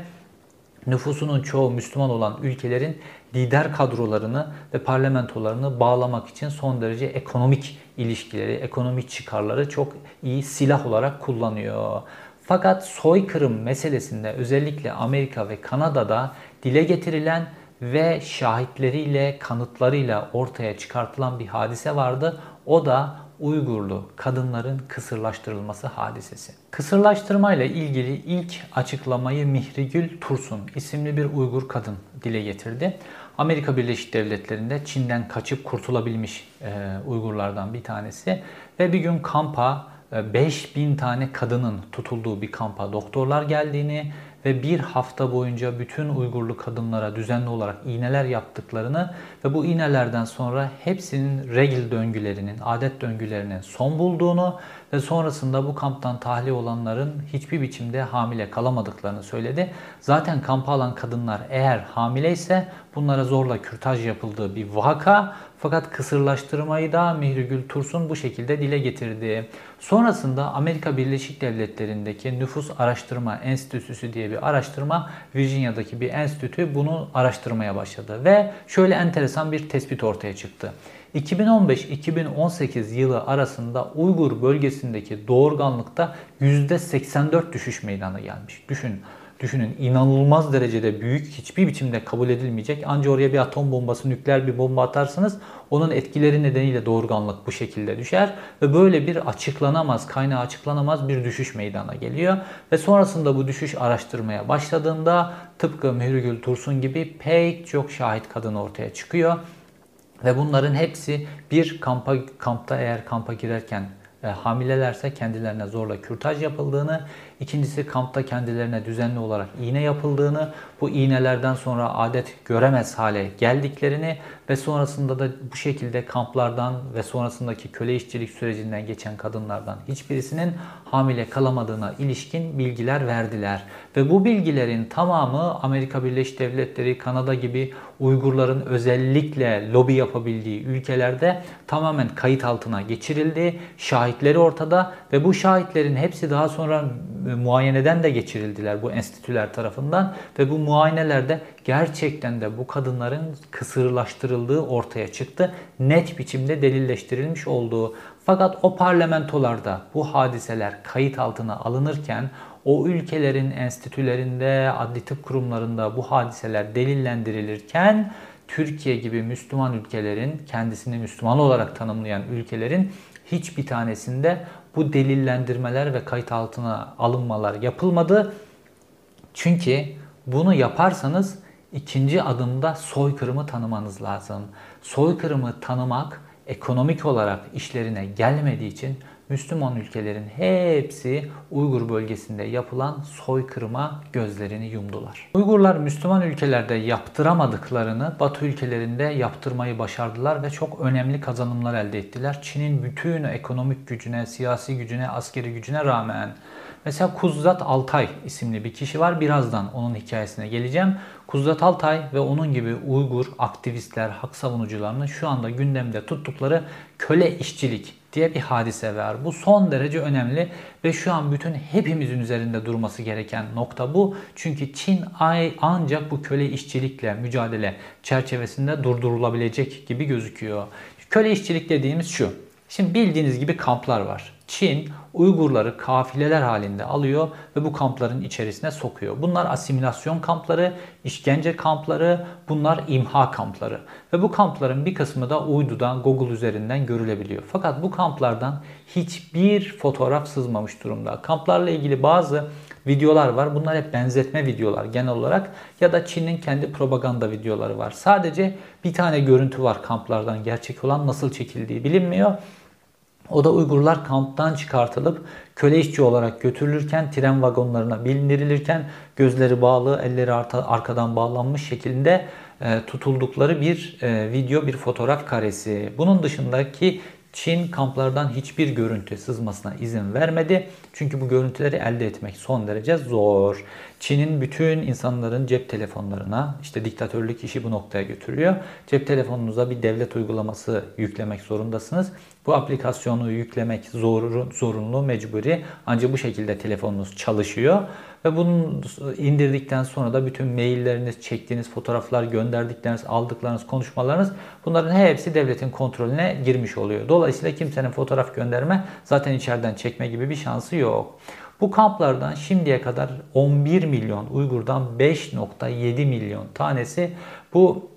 nüfusunun çoğu Müslüman olan ülkelerin lider kadrolarını ve parlamentolarını bağlamak için son derece ekonomik ilişkileri, ekonomik çıkarları çok iyi silah olarak kullanıyor. Fakat soykırım meselesinde özellikle Amerika ve Kanada'da dile getirilen ve şahitleriyle, kanıtlarıyla ortaya çıkartılan bir hadise vardı. O da Uygurlu kadınların kısırlaştırılması hadisesi. Kısırlaştırma ile ilgili ilk açıklamayı Mihrigül Tursun isimli bir Uygur kadın dile getirdi. Amerika Birleşik Devletleri'nde Çin'den kaçıp kurtulabilmiş e, Uygurlardan bir tanesi ve bir gün kampa 5000 e, tane kadının tutulduğu bir kampa doktorlar geldiğini ve bir hafta boyunca bütün Uygurlu kadınlara düzenli olarak iğneler yaptıklarını ve bu iğnelerden sonra hepsinin regil döngülerinin, adet döngülerinin son bulduğunu ve sonrasında bu kamptan tahliye olanların hiçbir biçimde hamile kalamadıklarını söyledi. Zaten kampa alan kadınlar eğer hamileyse bunlara zorla kürtaj yapıldığı bir vaka Fakat kısırlaştırmayı da Mihrigül Tursun bu şekilde dile getirdi. Sonrasında Amerika Birleşik Devletleri'ndeki Nüfus Araştırma Enstitüsü diye bir araştırma, Virginia'daki bir enstitü bunu araştırmaya başladı. Ve şöyle enteresan bir tespit ortaya çıktı. 2015-2018 yılı arasında Uygur bölgesindeki doğurganlıkta %84 düşüş meydana gelmiş. Düşün, düşünün inanılmaz derecede büyük hiçbir biçimde kabul edilmeyecek. Ancak oraya bir atom bombası, nükleer bir bomba atarsanız onun etkileri nedeniyle doğurganlık bu şekilde düşer ve böyle bir açıklanamaz, kaynağı açıklanamaz bir düşüş meydana geliyor. Ve sonrasında bu düşüş araştırmaya başladığında tıpkı Mührügül Tursun gibi pek çok şahit kadın ortaya çıkıyor. Ve bunların hepsi bir kampa, kampta eğer kampa girerken e, hamilelerse kendilerine zorla kürtaj yapıldığını, ikincisi kampta kendilerine düzenli olarak iğne yapıldığını, bu iğnelerden sonra adet göremez hale geldiklerini ve sonrasında da bu şekilde kamplardan ve sonrasındaki köle işçilik sürecinden geçen kadınlardan hiçbirisinin hamile kalamadığına ilişkin bilgiler verdiler. Ve bu bilgilerin tamamı Amerika Birleşik Devletleri, Kanada gibi Uygurların özellikle lobi yapabildiği ülkelerde tamamen kayıt altına geçirildi. Şahitleri ortada ve bu şahitlerin hepsi daha sonra muayeneden de geçirildiler bu enstitüler tarafından ve bu muayenelerde gerçekten de bu kadınların kısırlaştırıldığı ortaya çıktı. Net biçimde delilleştirilmiş olduğu. Fakat o parlamentolarda bu hadiseler kayıt altına alınırken o ülkelerin enstitülerinde, adli tıp kurumlarında bu hadiseler delillendirilirken Türkiye gibi Müslüman ülkelerin, kendisini Müslüman olarak tanımlayan ülkelerin hiçbir tanesinde bu delillendirmeler ve kayıt altına alınmalar yapılmadı. Çünkü bunu yaparsanız ikinci adımda soykırımı tanımanız lazım. Soykırımı tanımak ekonomik olarak işlerine gelmediği için Müslüman ülkelerin hepsi Uygur bölgesinde yapılan soykırıma gözlerini yumdular. Uygurlar Müslüman ülkelerde yaptıramadıklarını Batı ülkelerinde yaptırmayı başardılar ve çok önemli kazanımlar elde ettiler. Çin'in bütün ekonomik gücüne, siyasi gücüne, askeri gücüne rağmen Mesela Kuzat Altay isimli bir kişi var. Birazdan onun hikayesine geleceğim. Kuzat Altay ve onun gibi Uygur aktivistler, hak savunucularının şu anda gündemde tuttukları köle işçilik diye bir hadise var. Bu son derece önemli ve şu an bütün hepimizin üzerinde durması gereken nokta bu. Çünkü Çin ancak bu köle işçilikle mücadele çerçevesinde durdurulabilecek gibi gözüküyor. Köle işçilik dediğimiz şu. Şimdi bildiğiniz gibi kamplar var. Çin Uygurları kafileler halinde alıyor ve bu kampların içerisine sokuyor. Bunlar asimilasyon kampları, işkence kampları, bunlar imha kampları. Ve bu kampların bir kısmı da uydudan, Google üzerinden görülebiliyor. Fakat bu kamplardan hiçbir fotoğraf sızmamış durumda. Kamplarla ilgili bazı videolar var. Bunlar hep benzetme videolar genel olarak ya da Çin'in kendi propaganda videoları var. Sadece bir tane görüntü var kamplardan gerçek olan nasıl çekildiği bilinmiyor. O da Uygurlar kamptan çıkartılıp köle işçi olarak götürülürken, tren vagonlarına bindirilirken gözleri bağlı, elleri arkadan bağlanmış şekilde e, tutuldukları bir e, video, bir fotoğraf karesi. Bunun dışındaki Çin kamplardan hiçbir görüntü sızmasına izin vermedi. Çünkü bu görüntüleri elde etmek son derece zor. Çin'in bütün insanların cep telefonlarına, işte diktatörlük işi bu noktaya götürüyor. Cep telefonunuza bir devlet uygulaması yüklemek zorundasınız. Bu aplikasyonu yüklemek zor, zorunlu, mecburi. Ancak bu şekilde telefonunuz çalışıyor. Ve bunu indirdikten sonra da bütün mailleriniz, çektiğiniz fotoğraflar, gönderdikleriniz, aldıklarınız, konuşmalarınız bunların hepsi devletin kontrolüne girmiş oluyor. Dolayısıyla kimsenin fotoğraf gönderme zaten içeriden çekme gibi bir şansı yok. Bu kamplardan şimdiye kadar 11 milyon Uygur'dan 5.7 milyon tanesi bu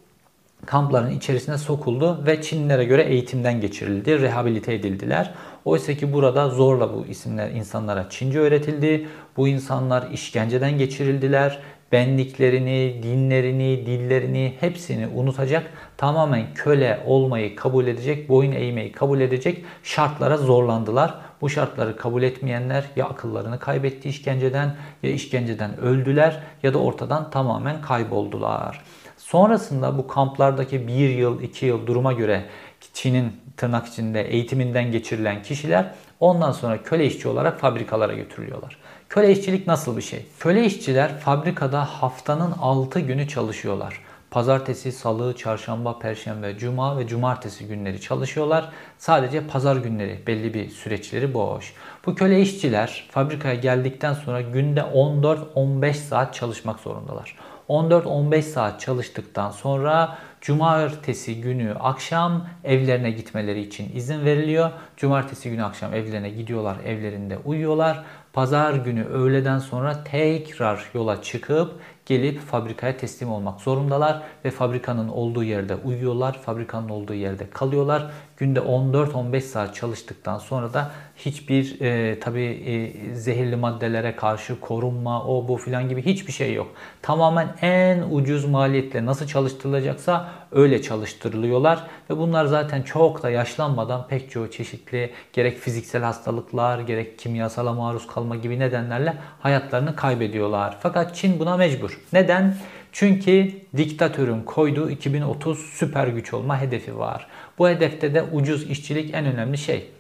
kampların içerisine sokuldu ve Çinlilere göre eğitimden geçirildi, rehabilite edildiler. Oysa ki burada zorla bu isimler insanlara Çince öğretildi. Bu insanlar işkenceden geçirildiler. Benliklerini, dinlerini, dillerini hepsini unutacak, tamamen köle olmayı kabul edecek, boyun eğmeyi kabul edecek şartlara zorlandılar. Bu şartları kabul etmeyenler ya akıllarını kaybetti işkenceden ya işkenceden öldüler ya da ortadan tamamen kayboldular. Sonrasında bu kamplardaki bir yıl, iki yıl duruma göre Çin'in tırnak içinde eğitiminden geçirilen kişiler ondan sonra köle işçi olarak fabrikalara götürülüyorlar. Köle işçilik nasıl bir şey? Köle işçiler fabrikada haftanın 6 günü çalışıyorlar. Pazartesi, salı, çarşamba, perşembe, cuma ve cumartesi günleri çalışıyorlar. Sadece pazar günleri belli bir süreçleri boş. Bu köle işçiler fabrikaya geldikten sonra günde 14-15 saat çalışmak zorundalar. 14-15 saat çalıştıktan sonra cumartesi günü akşam evlerine gitmeleri için izin veriliyor. Cumartesi günü akşam evlerine gidiyorlar, evlerinde uyuyorlar. Pazar günü öğleden sonra tekrar yola çıkıp gelip fabrikaya teslim olmak zorundalar ve fabrikanın olduğu yerde uyuyorlar, fabrikanın olduğu yerde kalıyorlar. Günde 14-15 saat çalıştıktan sonra da hiçbir e, tabi e, zehirli maddelere karşı korunma, o bu filan gibi hiçbir şey yok. Tamamen en ucuz maliyetle nasıl çalıştırılacaksa öyle çalıştırılıyorlar ve bunlar zaten çok da yaşlanmadan pek çoğu çeşitli gerek fiziksel hastalıklar gerek kimyasala maruz kalma gibi nedenlerle hayatlarını kaybediyorlar. Fakat Çin buna mecbur. Neden? Çünkü diktatörün koyduğu 2030 süper güç olma hedefi var. Bu hedefte de ucuz işçilik en önemli şey.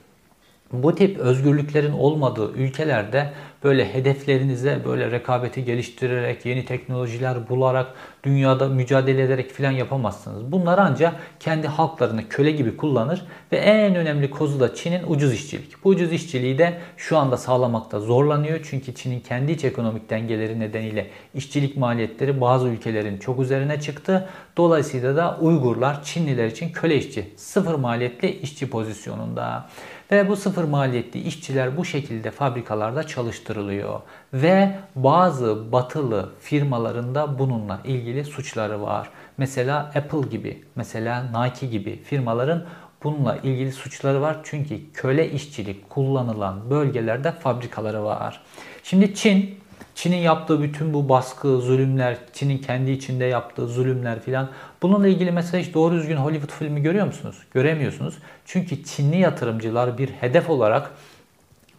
Bu tip özgürlüklerin olmadığı ülkelerde böyle hedeflerinize böyle rekabeti geliştirerek, yeni teknolojiler bularak, dünyada mücadele ederek filan yapamazsınız. Bunlar ancak kendi halklarını köle gibi kullanır ve en önemli kozu da Çin'in ucuz işçilik. Bu ucuz işçiliği de şu anda sağlamakta zorlanıyor. Çünkü Çin'in kendi iç ekonomik dengeleri nedeniyle işçilik maliyetleri bazı ülkelerin çok üzerine çıktı. Dolayısıyla da Uygurlar Çinliler için köle işçi, sıfır maliyetli işçi pozisyonunda. Ve bu sıfır maliyetli işçiler bu şekilde fabrikalarda çalıştırılıyor. Ve bazı batılı firmalarında bununla ilgili suçları var. Mesela Apple gibi, mesela Nike gibi firmaların bununla ilgili suçları var. Çünkü köle işçilik kullanılan bölgelerde fabrikaları var. Şimdi Çin Çin'in yaptığı bütün bu baskı, zulümler, Çin'in kendi içinde yaptığı zulümler filan bununla ilgili mesela hiç doğru düzgün Hollywood filmi görüyor musunuz? Göremiyorsunuz. Çünkü Çinli yatırımcılar bir hedef olarak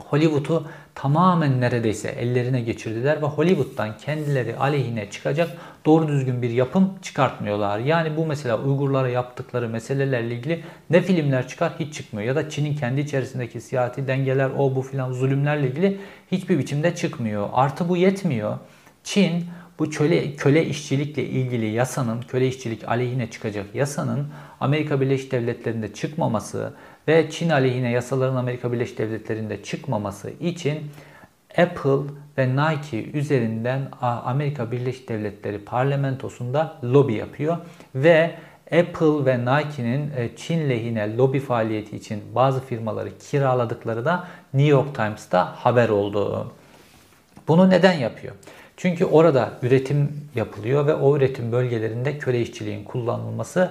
Hollywood'u tamamen neredeyse ellerine geçirdiler ve Hollywood'dan kendileri aleyhine çıkacak doğru düzgün bir yapım çıkartmıyorlar. Yani bu mesela Uygurlara yaptıkları meselelerle ilgili ne filmler çıkar hiç çıkmıyor. Ya da Çin'in kendi içerisindeki siyasi dengeler o bu filan zulümlerle ilgili hiçbir biçimde çıkmıyor. Artı bu yetmiyor. Çin bu köle, köle işçilikle ilgili yasanın, köle işçilik aleyhine çıkacak yasanın Amerika Birleşik Devletleri'nde çıkmaması ve Çin aleyhine yasaların Amerika Birleşik Devletleri'nde çıkmaması için Apple ve Nike üzerinden Amerika Birleşik Devletleri parlamentosunda lobi yapıyor ve Apple ve Nike'nin e, Çin lehine lobi faaliyeti için bazı firmaları kiraladıkları da New York Times'ta haber oldu. Bunu neden yapıyor? Çünkü orada üretim yapılıyor ve o üretim bölgelerinde köle işçiliğin kullanılması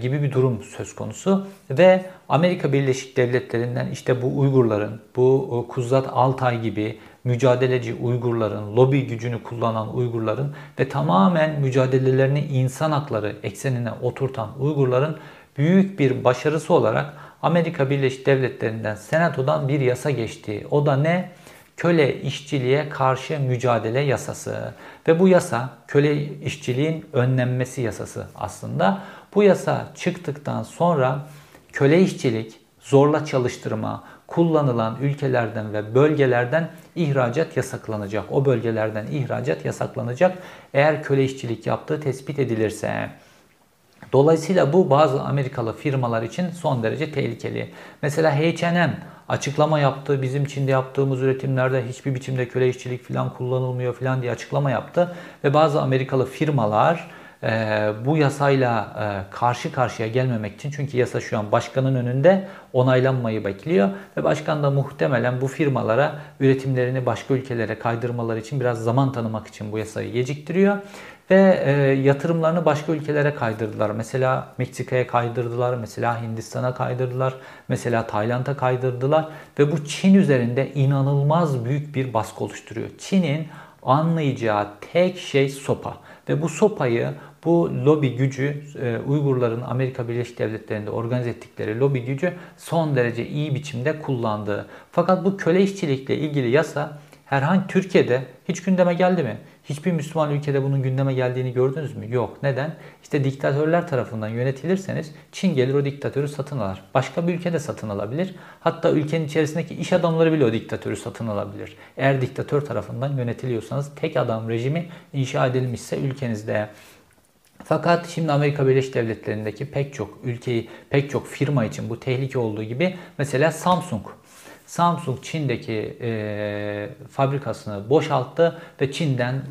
gibi bir durum söz konusu. Ve Amerika Birleşik Devletleri'nden işte bu Uygurların, bu Kuzat Altay gibi mücadeleci Uygurların, lobi gücünü kullanan Uygurların ve tamamen mücadelelerini insan hakları eksenine oturtan Uygurların büyük bir başarısı olarak Amerika Birleşik Devletleri'nden Senato'dan bir yasa geçti. O da ne? Köle işçiliğe karşı mücadele yasası. Ve bu yasa köle işçiliğin önlenmesi yasası aslında. Bu yasa çıktıktan sonra köle işçilik, zorla çalıştırma, kullanılan ülkelerden ve bölgelerden ihracat yasaklanacak. O bölgelerden ihracat yasaklanacak eğer köle işçilik yaptığı tespit edilirse. Dolayısıyla bu bazı Amerikalı firmalar için son derece tehlikeli. Mesela H&M açıklama yaptı. Bizim Çin'de yaptığımız üretimlerde hiçbir biçimde köle işçilik falan kullanılmıyor falan diye açıklama yaptı. Ve bazı Amerikalı firmalar bu yasayla e, karşı karşıya gelmemek için çünkü yasa şu an başkanın önünde onaylanmayı bekliyor ve başkan da muhtemelen bu firmalara üretimlerini başka ülkelere kaydırmaları için biraz zaman tanımak için bu yasayı geciktiriyor ve e, yatırımlarını başka ülkelere kaydırdılar. Mesela Meksika'ya kaydırdılar, mesela Hindistan'a kaydırdılar, mesela Tayland'a kaydırdılar ve bu Çin üzerinde inanılmaz büyük bir baskı oluşturuyor. Çin'in anlayacağı tek şey sopa ve bu sopayı bu lobi gücü e, Uygurların Amerika Birleşik Devletleri'nde organize ettikleri lobi gücü son derece iyi biçimde kullandığı. Fakat bu köle işçilikle ilgili yasa herhangi Türkiye'de hiç gündeme geldi mi? Hiçbir Müslüman ülkede bunun gündeme geldiğini gördünüz mü? Yok. Neden? İşte diktatörler tarafından yönetilirseniz Çin gelir o diktatörü satın alır. Başka bir ülkede satın alabilir. Hatta ülkenin içerisindeki iş adamları bile o diktatörü satın alabilir. Eğer diktatör tarafından yönetiliyorsanız tek adam rejimi inşa edilmişse ülkenizde Fakat şimdi Amerika Birleşik Devletleri'ndeki pek çok ülkeyi, pek çok firma için bu tehlike olduğu gibi mesela Samsung. Samsung Çin'deki e, fabrikasını boşalttı ve Çin'den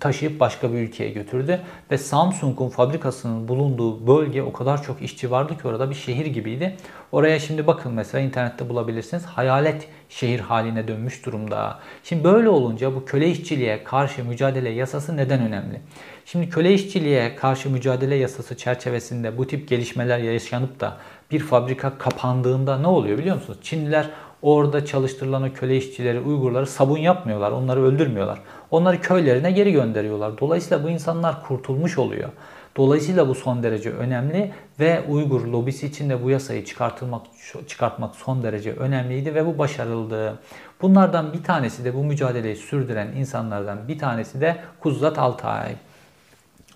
taşıyıp başka bir ülkeye götürdü. Ve Samsung'un fabrikasının bulunduğu bölge o kadar çok işçi vardı ki orada bir şehir gibiydi. Oraya şimdi bakın mesela internette bulabilirsiniz. Hayalet şehir haline dönmüş durumda. Şimdi böyle olunca bu köle işçiliğe karşı mücadele yasası neden önemli? Şimdi köle işçiliğe karşı mücadele yasası çerçevesinde bu tip gelişmeler yaşanıp da bir fabrika kapandığında ne oluyor biliyor musunuz? Çinliler orada çalıştırılan o köle işçileri, Uygurları sabun yapmıyorlar, onları öldürmüyorlar. Onları köylerine geri gönderiyorlar. Dolayısıyla bu insanlar kurtulmuş oluyor. Dolayısıyla bu son derece önemli ve Uygur lobisi için de bu yasayı çıkartılmak çıkartmak son derece önemliydi ve bu başarıldı. Bunlardan bir tanesi de bu mücadeleyi sürdüren insanlardan bir tanesi de Kuzlat Altay.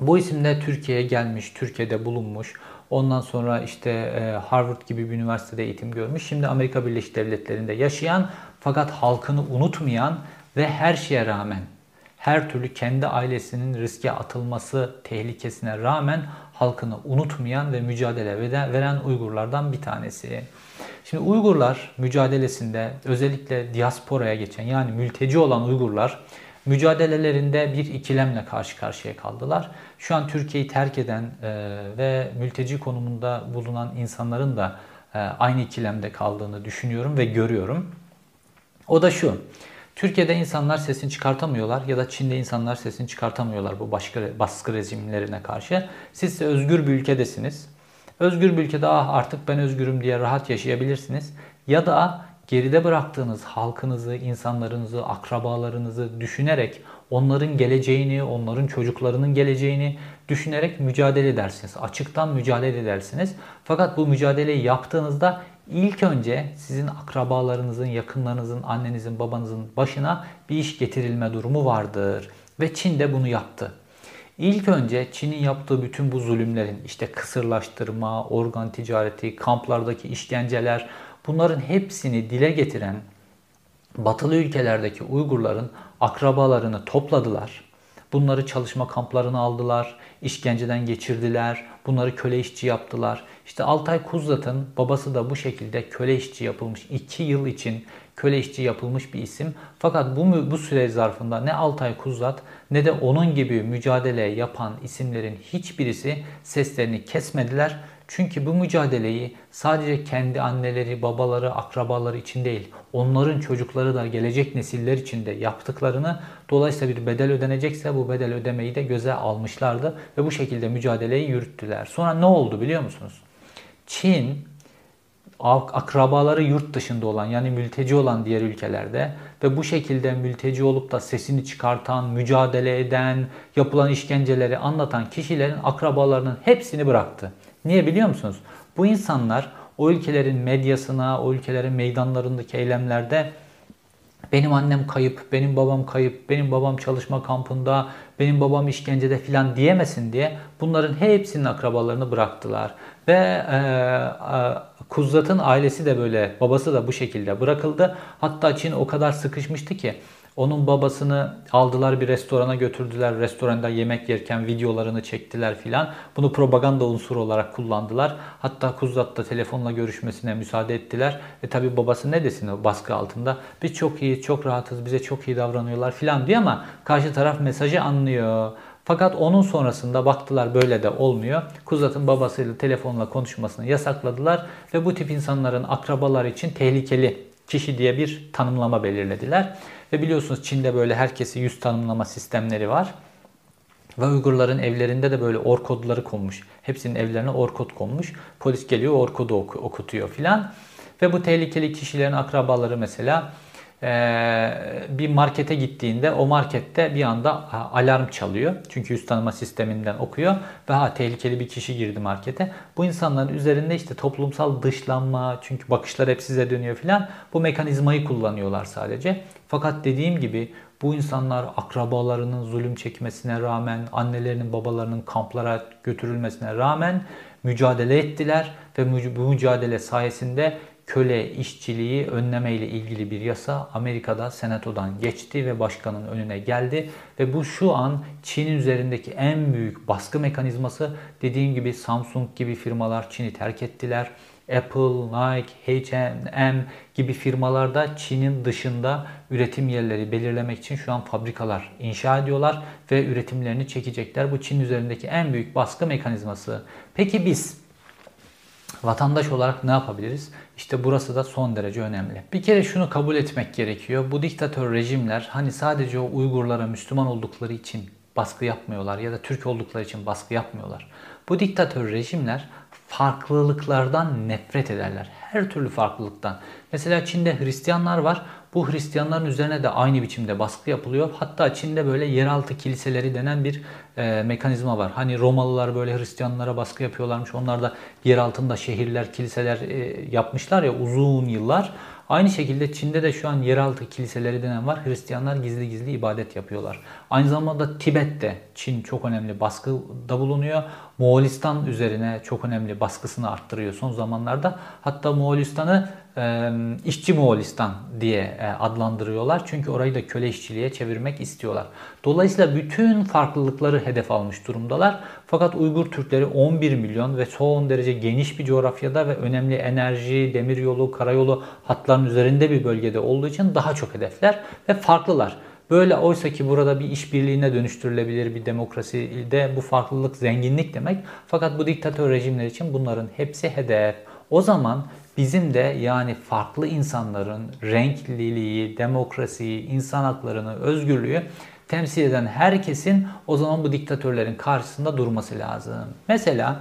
Bu isimde Türkiye'ye gelmiş, Türkiye'de bulunmuş. Ondan sonra işte e, Harvard gibi bir üniversitede eğitim görmüş. Şimdi Amerika Birleşik Devletleri'nde yaşayan fakat halkını unutmayan ve her şeye rağmen her türlü kendi ailesinin riske atılması tehlikesine rağmen halkını unutmayan ve mücadele veren Uygurlardan bir tanesi. Şimdi Uygurlar mücadelesinde özellikle diasporaya geçen yani mülteci olan Uygurlar mücadelelerinde bir ikilemle karşı karşıya kaldılar. Şu an Türkiye'yi terk eden e, ve mülteci konumunda bulunan insanların da e, aynı ikilemde kaldığını düşünüyorum ve görüyorum. O da şu. Türkiye'de insanlar sesini çıkartamıyorlar ya da Çin'de insanlar sesini çıkartamıyorlar bu başka baskı rejimlerine karşı. Siz ise özgür bir ülkedesiniz. Özgür bir ülkede ah artık ben özgürüm diye rahat yaşayabilirsiniz. Ya da geride bıraktığınız halkınızı, insanlarınızı, akrabalarınızı düşünerek onların geleceğini, onların çocuklarının geleceğini düşünerek mücadele edersiniz. Açıktan mücadele edersiniz. Fakat bu mücadeleyi yaptığınızda ilk önce sizin akrabalarınızın, yakınlarınızın, annenizin, babanızın başına bir iş getirilme durumu vardır. Ve Çin de bunu yaptı. İlk önce Çin'in yaptığı bütün bu zulümlerin işte kısırlaştırma, organ ticareti, kamplardaki işkenceler bunların hepsini dile getiren batılı ülkelerdeki Uygurların akrabalarını topladılar. Bunları çalışma kamplarına aldılar, işkenceden geçirdiler, bunları köle işçi yaptılar. İşte Altay Kuzlat'ın babası da bu şekilde köle işçi yapılmış. 2 yıl için köle işçi yapılmış bir isim. Fakat bu, bu süre zarfında ne Altay Kuzlat ne de onun gibi mücadele yapan isimlerin hiçbirisi seslerini kesmediler. Çünkü bu mücadeleyi sadece kendi anneleri, babaları, akrabaları için değil, onların çocukları da gelecek nesiller için de yaptıklarını dolayısıyla bir bedel ödenecekse bu bedel ödemeyi de göze almışlardı ve bu şekilde mücadeleyi yürüttüler. Sonra ne oldu biliyor musunuz? Çin akrabaları yurt dışında olan yani mülteci olan diğer ülkelerde ve bu şekilde mülteci olup da sesini çıkartan, mücadele eden, yapılan işkenceleri anlatan kişilerin akrabalarının hepsini bıraktı. Niye biliyor musunuz? Bu insanlar o ülkelerin medyasına, o ülkelerin meydanlarındaki eylemlerde benim annem kayıp, benim babam kayıp, benim babam çalışma kampında, benim babam işkencede filan diyemesin diye bunların hepsinin akrabalarını bıraktılar. Ve e, e, Kuzat'ın ailesi de böyle, babası da bu şekilde bırakıldı. Hatta Çin o kadar sıkışmıştı ki onun babasını aldılar bir restorana götürdüler. Restoranda yemek yerken videolarını çektiler filan. Bunu propaganda unsuru olarak kullandılar. Hatta Kuzat da telefonla görüşmesine müsaade ettiler. E tabi babası ne desin o baskı altında? Biz çok iyi, çok rahatız, bize çok iyi davranıyorlar filan diyor ama karşı taraf mesajı anlıyor. Fakat onun sonrasında baktılar böyle de olmuyor. Kuzat'ın babasıyla telefonla konuşmasını yasakladılar ve bu tip insanların akrabalar için tehlikeli kişi diye bir tanımlama belirlediler. Ve biliyorsunuz Çin'de böyle herkesi yüz tanımlama sistemleri var. Ve Uygurların evlerinde de böyle or kodları konmuş. Hepsinin evlerine or kod konmuş. Polis geliyor or kodu okutuyor filan. Ve bu tehlikeli kişilerin akrabaları mesela bir markete gittiğinde o markette bir anda alarm çalıyor. Çünkü yüz tanıma sisteminden okuyor ve ha tehlikeli bir kişi girdi markete. Bu insanların üzerinde işte toplumsal dışlanma çünkü bakışlar hep size dönüyor filan bu mekanizmayı kullanıyorlar sadece. Fakat dediğim gibi bu insanlar akrabalarının zulüm çekmesine rağmen, annelerinin babalarının kamplara götürülmesine rağmen mücadele ettiler ve bu mücadele sayesinde köle işçiliği önleme ile ilgili bir yasa Amerika'da senatodan geçti ve başkanın önüne geldi ve bu şu an Çin'in üzerindeki en büyük baskı mekanizması. Dediğim gibi Samsung gibi firmalar Çin'i terk ettiler. Apple, Nike, H&M gibi firmalarda Çin'in dışında üretim yerleri belirlemek için şu an fabrikalar inşa ediyorlar ve üretimlerini çekecekler. Bu Çin üzerindeki en büyük baskı mekanizması. Peki biz vatandaş olarak ne yapabiliriz? İşte burası da son derece önemli. Bir kere şunu kabul etmek gerekiyor. Bu diktatör rejimler hani sadece o Uygurlara Müslüman oldukları için baskı yapmıyorlar ya da Türk oldukları için baskı yapmıyorlar. Bu diktatör rejimler farklılıklardan nefret ederler. Her türlü farklılıktan. Mesela Çin'de Hristiyanlar var. Bu Hristiyanların üzerine de aynı biçimde baskı yapılıyor. Hatta Çin'de böyle yeraltı kiliseleri denen bir e, mekanizma var. Hani Romalılar böyle Hristiyanlara baskı yapıyorlarmış. Onlar da yer altında şehirler, kiliseler e, yapmışlar ya uzun yıllar. Aynı şekilde Çin'de de şu an yeraltı kiliseleri denen var. Hristiyanlar gizli gizli ibadet yapıyorlar. Aynı zamanda Tibet'te Çin çok önemli baskıda bulunuyor. Moğolistan üzerine çok önemli baskısını arttırıyor son zamanlarda. Hatta Moğolistan'ı e, işçi Moğolistan diye e, adlandırıyorlar. Çünkü orayı da köle işçiliğe çevirmek istiyorlar. Dolayısıyla bütün farklılıkları hedef almış durumdalar. Fakat Uygur Türkleri 11 milyon ve son derece geniş bir coğrafyada ve önemli enerji, demiryolu, karayolu hatlarının üzerinde bir bölgede olduğu için daha çok hedefler ve farklılar. Böyle oysa ki burada bir işbirliğine dönüştürülebilir bir demokraside bu farklılık zenginlik demek. Fakat bu diktatör rejimler için bunların hepsi hedef. O zaman bizim de yani farklı insanların renkliliği, demokrasiyi, insan haklarını, özgürlüğü temsil eden herkesin o zaman bu diktatörlerin karşısında durması lazım. Mesela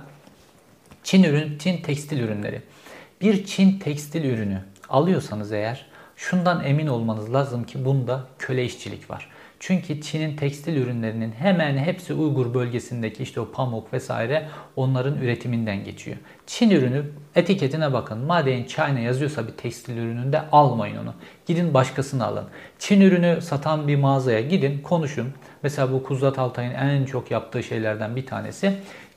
Çin ürün, Çin tekstil ürünleri. Bir Çin tekstil ürünü alıyorsanız eğer şundan emin olmanız lazım ki bunda köle işçilik var. Çünkü Çin'in tekstil ürünlerinin hemen hepsi Uygur bölgesindeki işte o pamuk vesaire onların üretiminden geçiyor. Çin ürünü etiketine bakın. Made in China yazıyorsa bir tekstil ürününde almayın onu. Gidin başkasını alın. Çin ürünü satan bir mağazaya gidin konuşun. Mesela bu Kuzat Altay'ın en çok yaptığı şeylerden bir tanesi.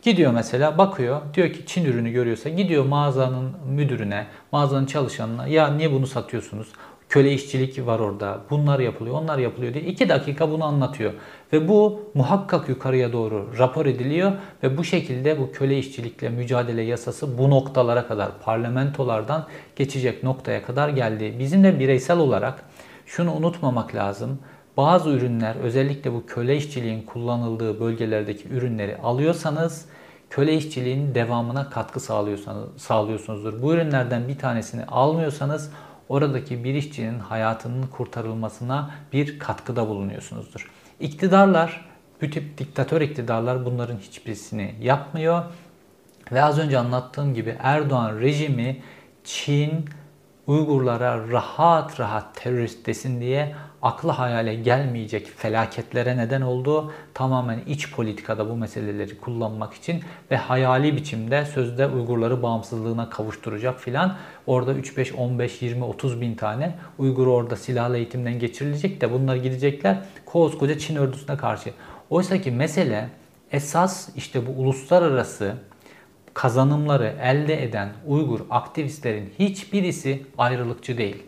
Gidiyor mesela bakıyor diyor ki Çin ürünü görüyorsa gidiyor mağazanın müdürüne, mağazanın çalışanına ya niye bunu satıyorsunuz? köle işçilik var orada. Bunlar yapılıyor, onlar yapılıyor diye 2 dakika bunu anlatıyor. Ve bu muhakkak yukarıya doğru rapor ediliyor ve bu şekilde bu köle işçilikle mücadele yasası bu noktalara kadar parlamentolardan geçecek noktaya kadar geldi. Bizim de bireysel olarak şunu unutmamak lazım. Bazı ürünler özellikle bu köle işçiliğin kullanıldığı bölgelerdeki ürünleri alıyorsanız köle işçiliğinin devamına katkı sağlıyorsanız, sağlıyorsunuzdur. Bu ürünlerden bir tanesini almıyorsanız oradaki bir işçinin hayatının kurtarılmasına bir katkıda bulunuyorsunuzdur. İktidarlar, bu tip diktatör iktidarlar bunların hiçbirisini yapmıyor. Ve az önce anlattığım gibi Erdoğan rejimi Çin Uygurlara rahat rahat terörist desin diye akla hayale gelmeyecek felaketlere neden oldu. Tamamen iç politikada bu meseleleri kullanmak için ve hayali biçimde sözde Uygurları bağımsızlığına kavuşturacak filan. Orada 3, 5, 15, 20, 30 bin tane Uygur orada silahlı eğitimden geçirilecek de bunlar gidecekler koskoca Çin ordusuna karşı. Oysa ki mesele esas işte bu uluslararası kazanımları elde eden Uygur aktivistlerin hiçbirisi ayrılıkçı değil.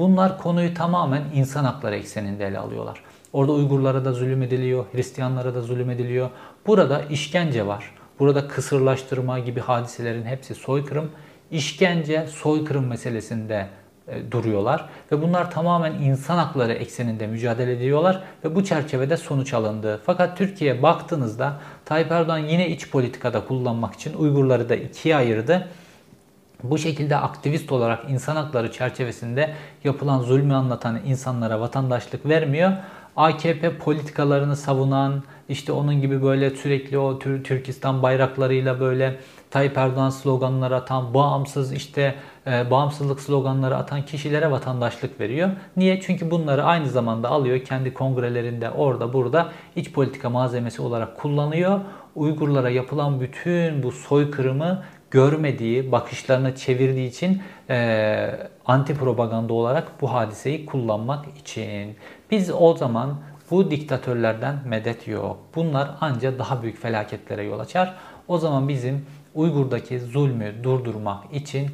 Bunlar konuyu tamamen insan hakları ekseninde ele alıyorlar. Orada Uygurlara da zulüm ediliyor, Hristiyanlara da zulüm ediliyor. Burada işkence var. Burada kısırlaştırma gibi hadiselerin hepsi soykırım. İşkence, soykırım meselesinde e, duruyorlar ve bunlar tamamen insan hakları ekseninde mücadele ediyorlar ve bu çerçevede sonuç alındı. Fakat Türkiye baktığınızda Tayyip Erdoğan yine iç politikada kullanmak için Uygurları da ikiye ayırdı. Bu şekilde aktivist olarak insan hakları çerçevesinde yapılan zulmü anlatan insanlara vatandaşlık vermiyor. AKP politikalarını savunan, işte onun gibi böyle sürekli o Türkistan bayraklarıyla böyle Tayyip Erdoğan sloganları atan, bağımsız işte e, bağımsızlık sloganları atan kişilere vatandaşlık veriyor. Niye? Çünkü bunları aynı zamanda alıyor kendi kongrelerinde orada burada iç politika malzemesi olarak kullanıyor. Uygurlara yapılan bütün bu soykırımı görmediği, bakışlarına çevirdiği için e, anti propaganda olarak bu hadiseyi kullanmak için. Biz o zaman bu diktatörlerden medet yok. Bunlar ancak daha büyük felaketlere yol açar. O zaman bizim Uygur'daki zulmü durdurmak için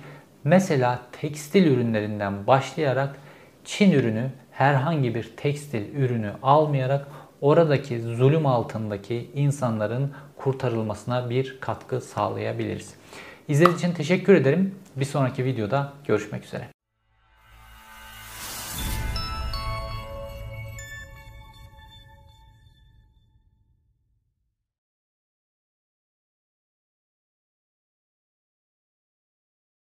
Mesela tekstil ürünlerinden başlayarak Çin ürünü herhangi bir tekstil ürünü almayarak oradaki zulüm altındaki insanların kurtarılmasına bir katkı sağlayabiliriz. İzlediğiniz için teşekkür ederim. Bir sonraki videoda görüşmek üzere.